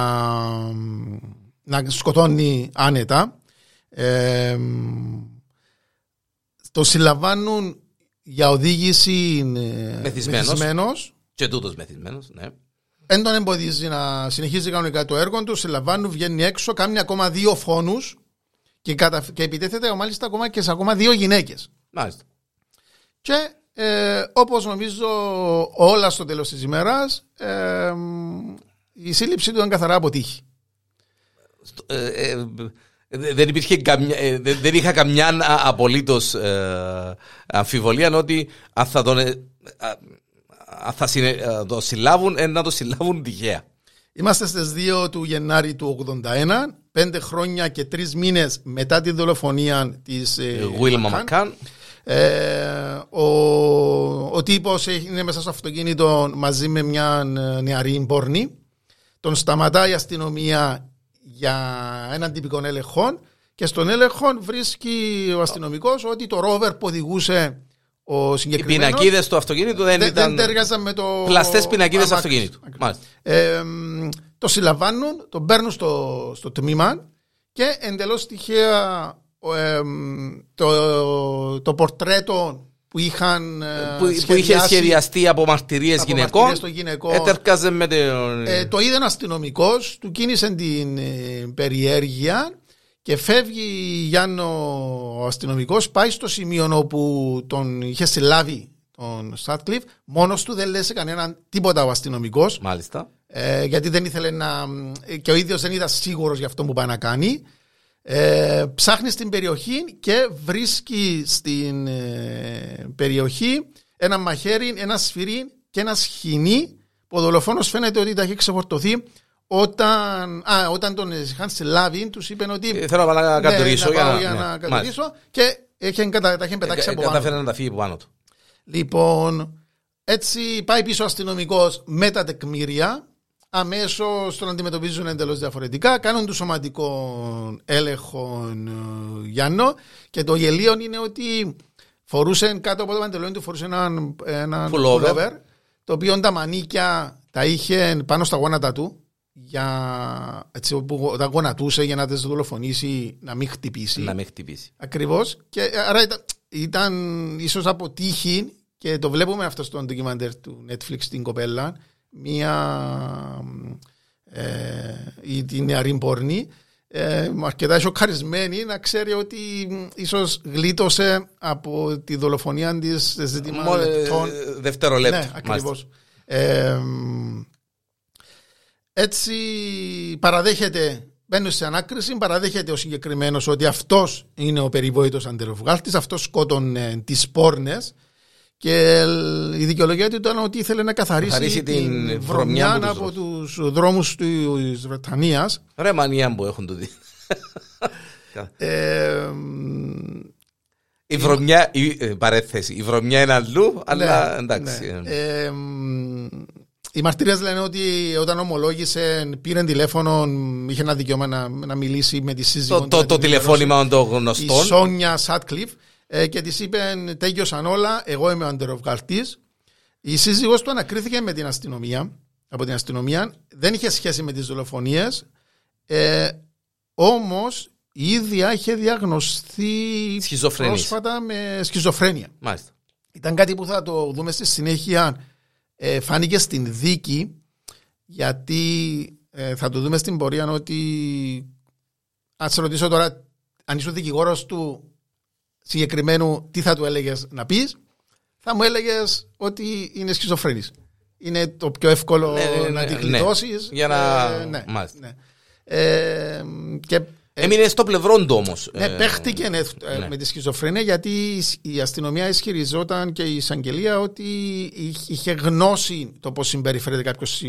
να σκοτώνει άνετα. Ε, το συλλαμβάνουν για οδήγηση ε, Μεθυσμένος. μεθυσμένος. Και τούτος μεθυσμένος, ναι. Δεν τον εμποδίζει να συνεχίζει κανονικά το έργο του, συλλαμβάνουν, βγαίνει έξω, κάνει ακόμα δύο φόνους και, κατα... και επιτέθεται μάλιστα ακόμα και σε ακόμα δύο γυναίκες. Μάλιστα. Και ε, όπως νομίζω όλα στο τέλος της ημέρας, ε, η σύλληψη του ήταν καθαρά αποτύχει. Στο- ε, ε, ε, δεν υπήρχε καμιά, ε, δεν δεν είχα καμιά απολύτως αμφιβολία ότι αν θα τον. Ε, α, αν θα συνε- ε, το συλλάβουν, ε, να το συλλάβουν τυχαία. Είμαστε στις 2 του Γενάρη του 81, πέντε χρόνια και τρεις μήνες μετά τη δολοφονία της ε, Will McCann. McCann. Ε, Ο τύπος είναι μέσα στο αυτοκίνητο μαζί με μια νεαρή πόρνη. Τον σταματάει η αστυνομία για έναν τυπικό έλεγχο και στον έλεγχο βρίσκει ο αστυνομικός ότι το ρόβερ που οδηγούσε ο συγκεκριμένο. Οι πινακίδες του αυτοκίνητου δεν, δεν, ήταν. δεν ταιριάζαν με το. Πλαστές πινακίδες αμάξι. αυτοκίνητου. Μάλιστα. Ε, μ, το συλλαμβάνουν, τον παίρνουν στο, στο τμήμα και εντελώς τυχαία ο, ε, μ, το, το πορτρέτο που είχαν ε, που, που είχε σχεδιάσει, σχεδιαστεί από μαρτυρίες από γυναικών. μαρτυρίες των γυναικών. Έτερκαζε με το. Ε, το είδε ένα αστυνομικός, του κίνησε την ε, περιέργεια και φεύγει Γιάννο ο αστυνομικός, πάει στο σημείο όπου τον είχε συλλάβει τον Σάτκλιφ. Μόνος του δεν λες σε κανέναν τίποτα ο αστυνομικός, Μάλιστα. ε, γιατί δεν ήθελε να. και ο ίδιος δεν ήταν σίγουρος για αυτό που πάει να κάνει. Ε, ψάχνει στην περιοχή και βρίσκει στην ε, περιοχή ένα μαχαίρι, ένα σφυρί και ένα σχοινί που ο δολοφόνος φαίνεται ότι τα έχει ξεφορτωθεί όταν, α, όταν τον είχαν συλλάβει τους είπαν ότι Ε, θέλω να πάω να ναι, κατουρίσω να για πάω να- για ναι, να μάλιστα. κατουρίσω και είχε, κατα- τα είχε πετάξει Ε, από πάνω. Κατάφερε να τα φύγει από πάνω του. Λοιπόν, έτσι πάει πίσω ο αστυνομικός με τα τεκμήρια. Αμέσως τον αντιμετωπίζουν εντελώς διαφορετικά. Κάνουν του σωματικό έλεγχο ε, Γιάννο. Και το γελίο είναι ότι φορούσε κάτω από το παντελόνι του φορούσε έναν, έναν Pullover. pullover, το οποίο τα μανίκια τα είχε πάνω στα γόνατα του. Για, έτσι, όπου όταν γονατούσε για να τις δολοφονήσει να μην χτυπήσει. Να με χτυπήσει. Ακριβώς. Και ε, άρα ήταν, ήταν ίσως από τύχη και το βλέπουμε αυτό στο ντοκιμαντέρ του Netflix στην κοπέλα. Μία. Ε, η, τη νεαρή πόρνη. Ε, αρκετά σοκαρισμένη να ξέρει ότι ίσως γλίτωσε από τη δολοφονία της σε ζήτημα Μόνο, ε, λεπτών. Δευτερολέπτου. Ναι, ακριβώς. Ε, έτσι παραδέχεται, μπαίνουν σε ανάκριση, παραδέχεται ο συγκεκριμένος ότι αυτός είναι ο περιβόητος αντεροβγάλτη, αυτός σκότωνε τις πόρνες. Και η δικαιολογία του ήταν ότι ήθελε να καθαρίσει, Καθαρίσει την, την βρωμιά βρωμιά από από τους δρόμους της Βρετανίας. Ρε μανία που έχουν τούτοι. Ε, Η βρωμιά, η, ε, παρέθεση, η βρωμιά είναι αλλού, αλλά ναι, εντάξει. ναι. ε. Ε, μ, οι μαρτυρίες λένε ότι όταν ομολόγησε πήρε τηλέφωνο, είχε ένα δικαίωμα να, να μιλήσει με τη σύζυγό Το, του, το, να το την τηλεφώνημα των η γνωστών. Σόνια Σάτκλιφ ε, και της είπε τέλειωσαν όλα, εγώ είμαι ο αντεροβγαλτής. Η σύζυγός του ανακρίθηκε με την αστυνομία, από την αστυνομία, δεν είχε σχέση με τις δολοφονίες, ε, όμως η ίδια είχε διαγνωστεί Σχιζοφρενής. πρόσφατα με σχιζοφρένεια. Μάλιστα. Ήταν κάτι που θα το δούμε στη συνέχεια. Ε, φάνηκε στην δίκη γιατί ε, θα το δούμε στην πορεία ότι αν σε ρωτήσω τώρα αν είσαι ο δικηγόρος του συγκεκριμένου τι θα του έλεγες να πεις θα μου έλεγες ότι είναι σχιζοφρένης. Είναι το πιο εύκολο Ναι, ναι, να ναι, τη ναι. γλιτώσεις. Για να- Ε, ναι, μάλιστα. ναι. Ε, και Έμεινε στο πλευρό του όμως. ναι, παίχτηκε ναι, ε, ναι. με τη σχιζοφρένεια γιατί η αστυνομία ισχυριζόταν και η εισαγγελία ότι είχε- είχε γνώση το πώς συμπεριφέρεται κάποιος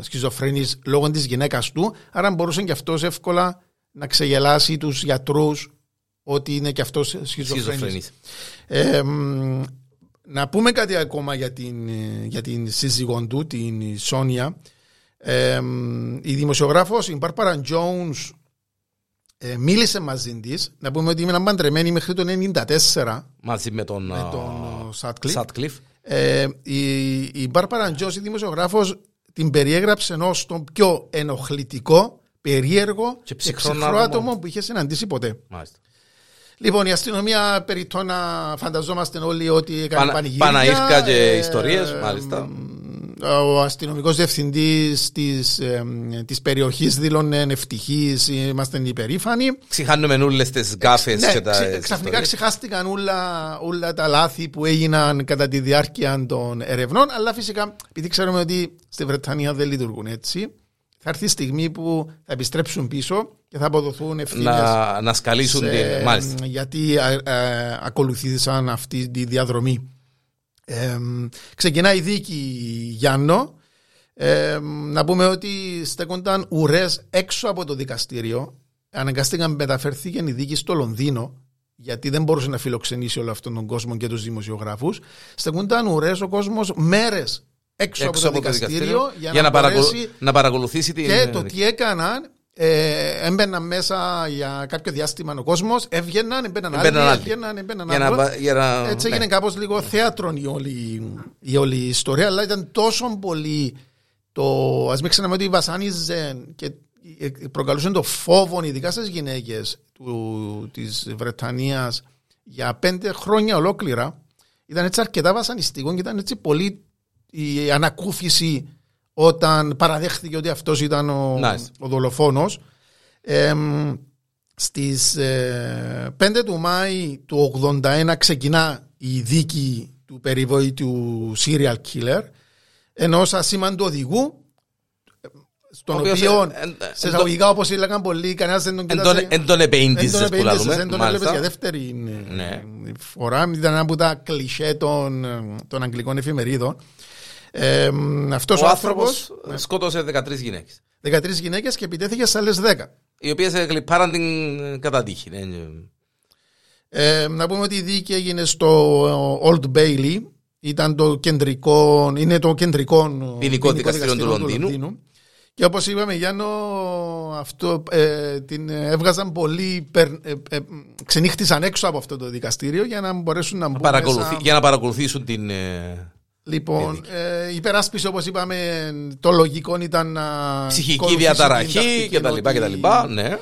σχιζοφρένης λόγω της γυναίκας του. Άρα μπορούσε και αυτός εύκολα να ξεγελάσει τους γιατρούς ότι είναι και αυτός σχιζοφρένης. Ε, μ, να πούμε κάτι ακόμα για την, ε, για την σύζυγό του, την Σόνια. Ε, μ, η δημοσιογράφος, η Μπάρπαρα Jones, ε, μίλησε μαζί της. Να πούμε ότι ήμουν παντρεμένη μέχρι το 1994 Μαζί με τον, με τον Σάτκλιφ. Σάτκλιφ. Ε, η, η Μπάρπαρα Τζόνς, η δημοσιογράφος, την περιέγραψε ως τον πιο ενοχλητικό, περίεργο Και και ψυχρό ψυχρό άτομο. άτομο που είχε συναντήσει ποτέ. Μάλιστα. Λοιπόν, η αστυνομία περί το να φανταζόμαστε όλοι ότι έκανε Πανα- πανηγύρια. Παναήρκα και ε, ιστορίες, μάλιστα. Ο αστυνομικός διευθυντής της της περιοχής δήλωνε ευτυχής, είμαστε υπερήφανοι. Ξεχάνουμε όλες τις γκάφες Ναι, και τα. ξε- τις ξαφνικά ιστορίες. ξεχάστηκαν όλα, όλα τα λάθη που έγιναν κατά τη διάρκεια των ερευνών, αλλά φυσικά επειδή ξέρουμε ότι στη Βρετανία δεν λειτουργούν έτσι, θα έρθει η στιγμή που θα επιστρέψουν πίσω και θα αποδοθούν ευθύνες. Να, να σκαλίσουν την. Μάλιστα. γιατί ε, ε, ακολουθήσαν αυτή τη διαδρομή. Ε, ξεκινάει η δίκη Γιάννο. Ε, να πούμε ότι στέκονταν ουρές έξω από το δικαστήριο. Αναγκαστήκαν μεταφερθήκε η δίκη στο Λονδίνο γιατί δεν μπορούσε να φιλοξενήσει όλο αυτόν τον κόσμο και τους δημοσιογράφους. Στεκούνταν ουρές ο κόσμος μέρες έξω, από το δικαστήριο, για, να, μπορέσει... να παρακολουθήσει την. Και το τι έκαναν ε, έμπαιναν μέσα για κάποιο διάστημα ο κόσμος, έβγαιναν, έμπαιναν άλλοι, έβγαιναν, έμπαιναν άλλοι. Να... Έτσι έγινε ναι. κάπως λίγο θέατρο η όλη, η όλη ιστορία, αλλά ήταν τόσο πολύ το. Α μην ξέραμε ότι βασάνιζε και προκαλούσε το φόβο, ειδικά στις γυναίκες της Βρετανίας για πέντε χρόνια ολόκληρα. Ήταν έτσι αρκετά βασανιστικό και ήταν έτσι πολύ η ανακούφιση όταν παραδέχθηκε ότι αυτός ήταν ο, nice. ο δολοφόνος. Ε, στις 5 του Μάη του 81 ξεκινά η δίκη του περιβόητου serial killer ενός ασήμαντου οδηγού στον οποίος σε εισαγωγικά όπως έλεγαν πολλοί κανένας δεν τον κοιτάζει Εν τον επέιντησες που λαλούμε Εν τον έβλεπες για δεύτερη ναι. φορά ήταν ένα από τα κλισέ των αγγλικών εφημερίδων ε, αυτός ο, ο άνθρωπος ναι. σκότωσε 13 γυναίκες. 13 γυναίκες και επιτέθηκε σε άλλες 10. Οι οποίες κλειπάραν την κατατύχη. Ναι. Ε, να πούμε ότι η δίκη έγινε στο Old Bailey. Ήταν το κεντρικό, είναι το κεντρικό ποινικό δικαστήριο, του Λονδίνου. Και όπως είπαμε, Γιάννο, αυτό ε, την έβγαζαν πολύ. Ε, ε, ξενύχτησαν έξω από αυτό το δικαστήριο για να μπορέσουν να μπουν. Μέσα... Για να παρακολουθήσουν την. Ε, Λοιπόν, ε, υπεράσπιση όπως είπαμε, το λογικό ήταν να. Ψυχική διαταραχή κτλ. Ναι.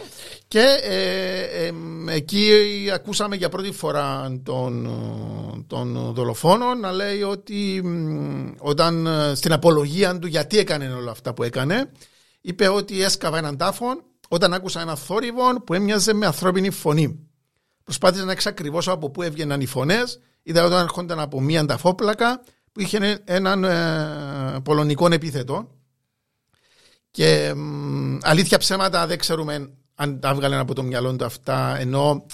Και ε, εκεί ακούσαμε για πρώτη φορά τον, τον δολοφόνο να λέει ότι όταν στην απολογία του γιατί έκανε όλα αυτά που έκανε, είπε ότι έσκαβα έναν τάφο όταν άκουσα ένα θόρυβο που έμοιαζε με ανθρώπινη φωνή. Προσπάθησε να εξακριβώσω από πού έβγαιναν οι φωνές. Είδα όταν έρχονταν από μία ταφόπλακα που είχε έναν ε, πολωνικό επίθετο και αλήθεια ψέματα δεν ξέρουμε αν τα έβγαλε από το μυαλό του αυτά ενώ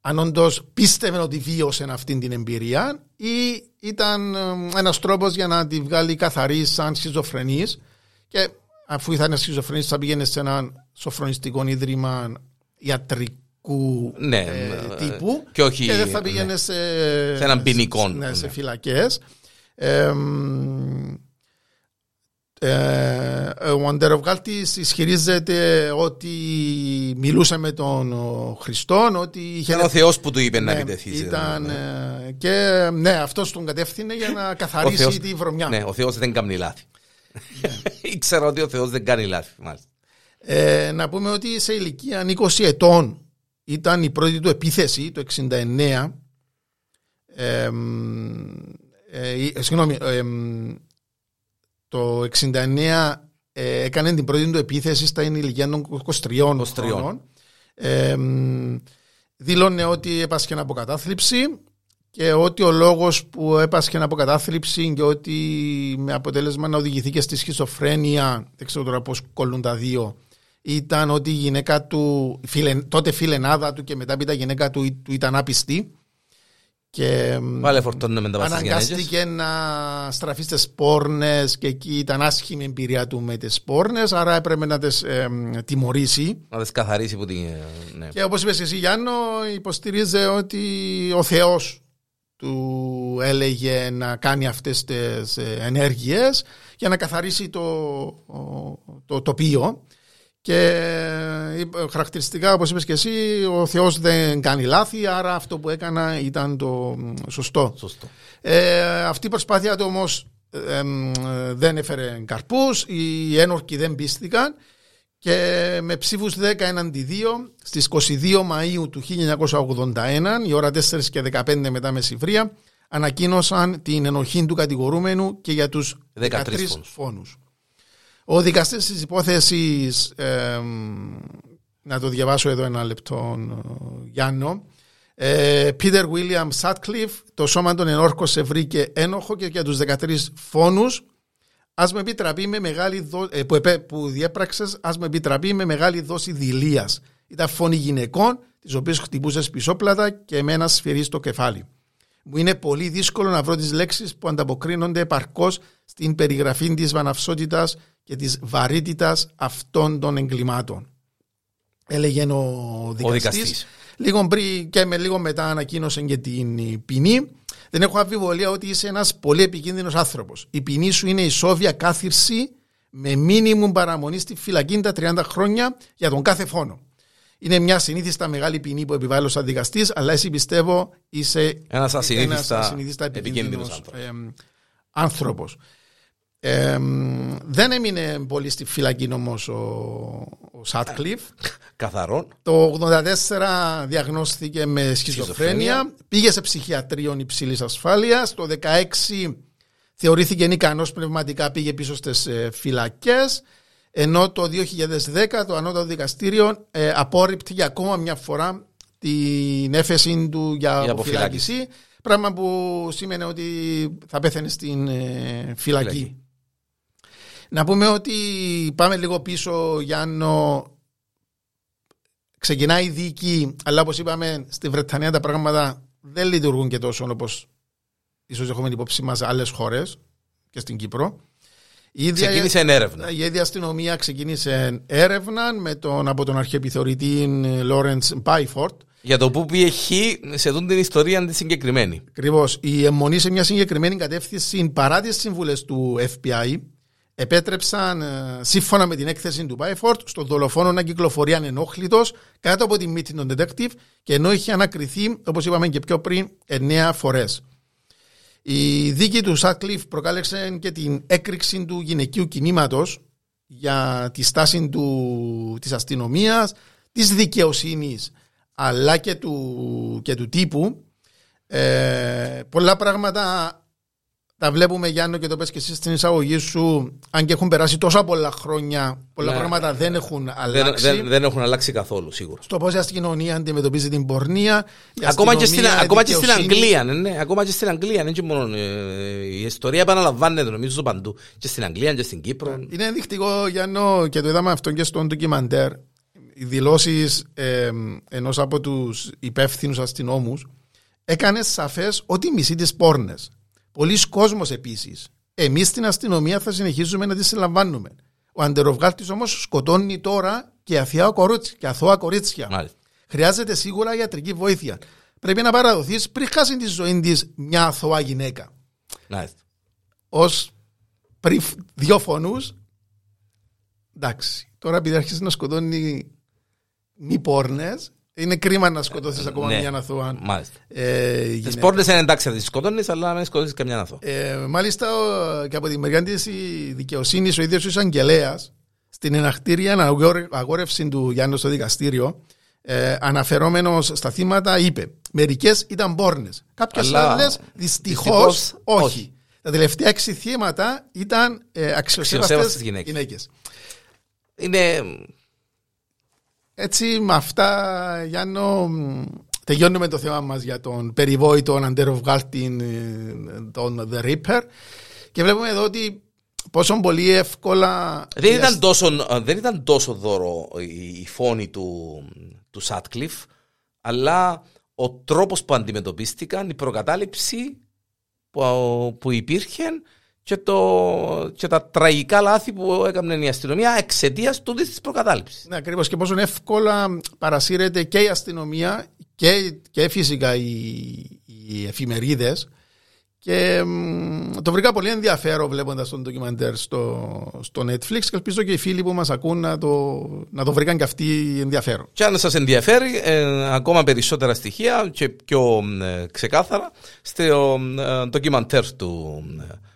αν όντως πίστευε ότι βίωσε αυτή την εμπειρία ή ήταν ένας τρόπος για να τη βγάλει καθαρή σαν σχιζοφρενής. Και αφού ήταν σχιζοφρενής, θα πήγαινε σε ένα σοφρονιστικό ίδρυμα ιατρικού ναι, ε, τύπου και, όχι, και δεν θα πήγαινε ναι, σε, σε έναν ποινικό. Ναι, σε ναι. φυλακές. Ε, ο Αντεροβγάλτης ισχυρίζεται ότι μιλούσε με τον Χριστό ότι είχε... Ήταν ο Θεός που του είπε ναι, να επιτεθείς ήταν, ναι. Ε, και ναι αυτός τον κατεύθυνε για να καθαρίσει Θεός, τη βρωμιά ναι ο Θεός δεν κάνει λάθη ναι. (laughs) ήξερα ότι ο Θεός δεν κάνει λάθη ε, να πούμε ότι σε ηλικία 20 ετών ήταν η πρώτη του επίθεση το 69 ε, ε, ε, συγγνώμη, ε, το 69 ε, έκανε την πρώτη του επίθεση στα ηλικία των 23 χρόνων. Ε, δήλωνε ότι έπασχε από κατάθλιψη και ότι ο λόγος που έπασχε από κατάθλιψη και ότι με αποτέλεσμα να οδηγηθεί και στη σχizοφρένεια, δεν ξέρω τώρα πώς κολλούν τα δύο, ήταν ότι η γυναίκα του, τότε φιλενάδα του και μετά η γυναίκα του, του ήταν άπιστη και Πάλε φορτώνουμε τα αναγκάστηκε να στραφείς στι πόρνε και εκεί ήταν άσχημη εμπειρία του με τις πόρνε, άρα έπρεπε να τις ε, τιμωρήσει. Να τις καθαρίσει που την. Ναι. Και όπως είπες εσύ, Γιάννο, υποστηρίζει ότι ο Θεός του έλεγε να κάνει αυτές τις ενέργειες για να καθαρίσει το, το τοπίο και ε, χαρακτηριστικά, όπως είπες και εσύ, ο Θεός δεν κάνει λάθη, άρα αυτό που έκανα ήταν το σωστό. σωστό. Ε, αυτή η προσπάθεια του όμως δεν έφερε καρπούς, οι ένορκοι δεν πίστηκαν και με ψήφους 10 έναντι 2 στις 22 Μαΐου του 1981, η ώρα 4 και 15 μετά μεσηβρία, ανακοίνωσαν την ενοχή του κατηγορούμενου και για τους 13, 13 φόνους. Ο δικαστής της υπόθεσης, να το διαβάσω εδώ ένα λεπτό Γιάννο, Πίτερ Βίλιαμ Σάτκλιφ, το σώμα των ενόρκων σε βρήκε ένοχο και για τους 13 φόνους ας με επιτραπεί με μεγάλη δόση, ε, που, που διέπραξες, ας με επιτραπεί με μεγάλη δόση δηλίας. Ήταν φόνοι γυναικών, τις οποίες χτυπούσες πισόπλατα και με ένα σφυρί στο κεφάλι. Μου είναι πολύ δύσκολο να βρω τις λέξεις που ανταποκρίνονται επαρκώς στην περιγραφή της βαναυσότητας και της βαρύτητας αυτών των εγκλημάτων. Έλεγε ο δικαστής. Λίγο πριν και με λίγο μετά ανακοίνωσε και την ποινή. Δεν έχω αμφιβολία ότι είσαι ένας πολύ επικίνδυνος άνθρωπος. Η ποινή σου είναι ισόβια κάθυρση με μήνυμου παραμονή στη φυλακή τα 30 χρόνια για τον κάθε φόνο. Είναι μια συνήθιστα μεγάλη ποινή που επιβάλλω σαν δικαστής, αλλά εσύ πιστεύω είσαι ένας ασυνήθιστα επικίνδυνος άνθρωπος. Ε, δεν έμεινε πολύ στη φυλακή όμω ο, ο Σάτκλιφ. Καθαρόν. Το 84 διαγνώστηκε με σχιζοφρένεια. Πήγε σε ψυχιατρίο υψηλής ασφάλειας. Το 16 θεωρήθηκε ικανό πνευματικά, πήγε πίσω στις ε, φυλακές. Ενώ το 2010 το Ανώτατο Δικαστήριο ε, απόρριπτει για ακόμα μια φορά την έφεση του για, για αποφυλάκηση. Πράγμα που σήμαινε ότι θα πέθανε στην ε, φυλακή. Να πούμε ότι πάμε λίγο πίσω, Γιάννο. Ξεκινάει η δίκη, αλλά όπως είπαμε, στη Βρετανία τα πράγματα δεν λειτουργούν και τόσο όπως ίσως έχουμε υπόψη μας άλλες χώρες και στην Κύπρο. Η ίδια, ξεκίνησε έρευνα. Η ίδια αστυνομία ξεκίνησε έρευνα με τον, από τον αρχιεπιθεωρητή Λόρενς Μπάιφορντ. Για το που πήγε χ σε δουν την ιστορία τη συγκεκριμένη. Ακριβώς. Η εμμονή σε μια συγκεκριμένη κατεύθυνση παρά τις συμβουλές του FBI επέτρεψαν, ε, σύμφωνα με την έκθεση του Μπάιφορντ, στον δολοφόνο να κυκλοφορεί ανενόχλητος κάτω από τη μύτη των detective και ενώ είχε ανακριθεί, όπως είπαμε και πιο πριν, εννέα φορές. Η δίκη του Σάτκλιφ προκάλεσε και την έκρηξη του γυναικείου κινήματος για τη στάση του, της αστυνομίας, της δικαιοσύνης αλλά και του, και του τύπου. Ε, πολλά πράγματα τα βλέπουμε Γιάννο και το πες και εσύ στην εισαγωγή σου αν και έχουν περάσει τόσα πολλά χρόνια πολλά ναι. πράγματα δεν έχουν αλλάξει. δεν, δεν, δεν, έχουν αλλάξει καθόλου σίγουρα στο πώς η αστυνομία αντιμετωπίζει την πορνεία ακόμα, και στην, ακόμα και στην Αγγλία ναι, ναι, ακόμα και στην Αγγλία ναι, μόνο, ε, η ιστορία επαναλαμβάνεται νομίζω παντού. Και στην Αγγλία και στην Κύπρο. Είναι ενδεικτικό Γιάννο και το είδαμε αυτό και στον ντοκιμαντέρ. Οι δηλώσεις ε, ενός από τους υπεύθυνους αστυνόμους έκανε σαφές ότι μισεί τις πόρνες. Πολλοί κόσμοι επίσης. Εμείς στην αστυνομία θα συνεχίζουμε να τι συλλαμβάνουμε. Ο αντεροβγάλτης όμως σκοτώνει τώρα και αθώα κορίτσια. Και αθώα κορίτσια. Μάλιστα. Χρειάζεται σίγουρα ιατρική βοήθεια. Πρέπει να παραδοθείς πριν χάσει τη ζωή της μια αθώα γυναίκα. Ω πριν δύο φωνούς. Εντάξει. Τώρα επειδή αρχίζει να σκοτώνει μη πόρνες, είναι κρίμα να σκοτώσεις ακόμα ναι, μια αθώα. Μάλιστα. Ε, Τι πόρτε είναι εντάξει να τις σκοτώνεις, αλλά να σκοτώσεις καμιά αθώα. Ε, μάλιστα και από τη μεριά της δικαιοσύνη, ο ίδιος ο εισαγγελέας στην εναχτήρια αγόρευση του Γιάννου στο δικαστήριο, ε, αναφερόμενος στα θύματα, είπε: Μερικές ήταν πόρνε. Κάποιες άλλες δυστυχώς όχι. όχι. Τα τελευταία έξι θύματα ήταν ε, αξιοσέβαστες γυναίκες. Είναι έτσι με αυτά Γιάννο τελειώνουμε το θέμα μας για τον περιβόητο αντέροβγάλτιν τον The Reaper. Και βλέπουμε εδώ ότι πόσο πολύ εύκολα... Δεν ήταν τόσο, δεν ήταν τόσο δώρο η φόνη του, του Σάτκλιφ αλλά ο τρόπος που αντιμετωπίστηκαν, η προκατάληψη που, που υπήρχε και, το, και τα τραγικά λάθη που έκανε η αστυνομία εξαιτίας τούτης της προκατάληψης. Ναι, ακριβώς. Και πόσο εύκολα παρασύρεται και η αστυνομία και, και φυσικά οι, οι εφημερίδες. Και το βρήκα πολύ ενδιαφέρον βλέποντας τον ντοκιμαντέρ στο, στο Netflix και ελπίζω και οι φίλοι που μας ακούν να το, να το βρήκαν και αυτοί ενδιαφέρον. Και αν σας ενδιαφέρει, ε, ακόμα περισσότερα στοιχεία και πιο ε, ξεκάθαρα στο ε, ντοκιμαντέρ του ε,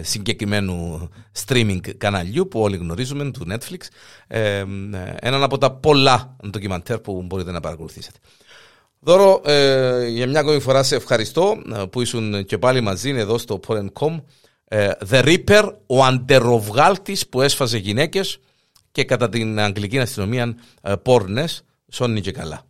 συγκεκριμένου streaming καναλιού που όλοι γνωρίζουμε, του Netflix. Ε, έναν από τα πολλά ντοκιμαντέρ που μπορείτε να παρακολουθήσετε. Δώρο, ε, για μια ακόμη φορά σε ευχαριστώ ε, που ήσουν και πάλι μαζί εδώ στο Porn.com. Ε, The Reaper, ο αντεροβγάλτης που έσφαζε γυναίκες και κατά την αγγλική αστυνομία πόρνες, σώνει και καλά.